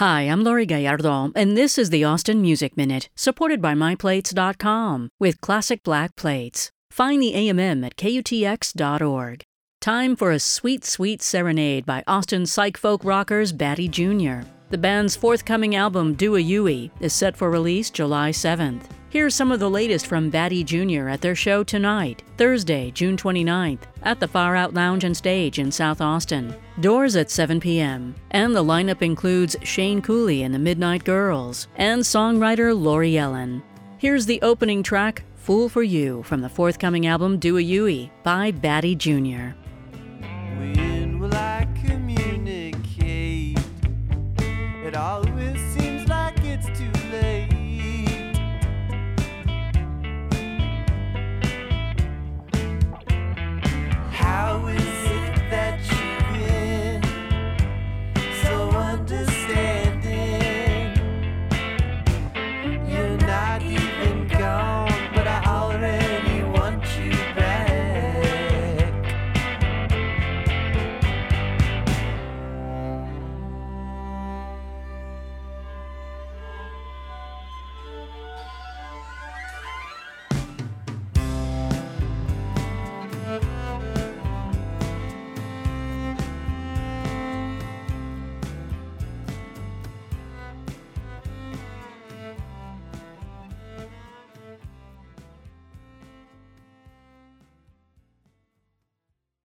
Hi, I'm Laurie Gallardo, and this is the Austin Music Minute, supported by MyPlates.com with classic black plates. Find the AMM at KUTX.org. Time for a sweet, sweet serenade by Austin psych folk rockers Batty Jr. The band's forthcoming album, Do a Yui, is set for release July 7th. Here's some of the latest from Batty Jr. at their show tonight, Thursday, June 29th, at the Far Out Lounge and Stage in South Austin. Doors at 7 p.m. And the lineup includes Shane Cooley and the Midnight Girls and songwriter Lori Ellen. Here's the opening track, Fool for You, from the forthcoming album Do a Yui by Batty Jr. When will I communicate? It always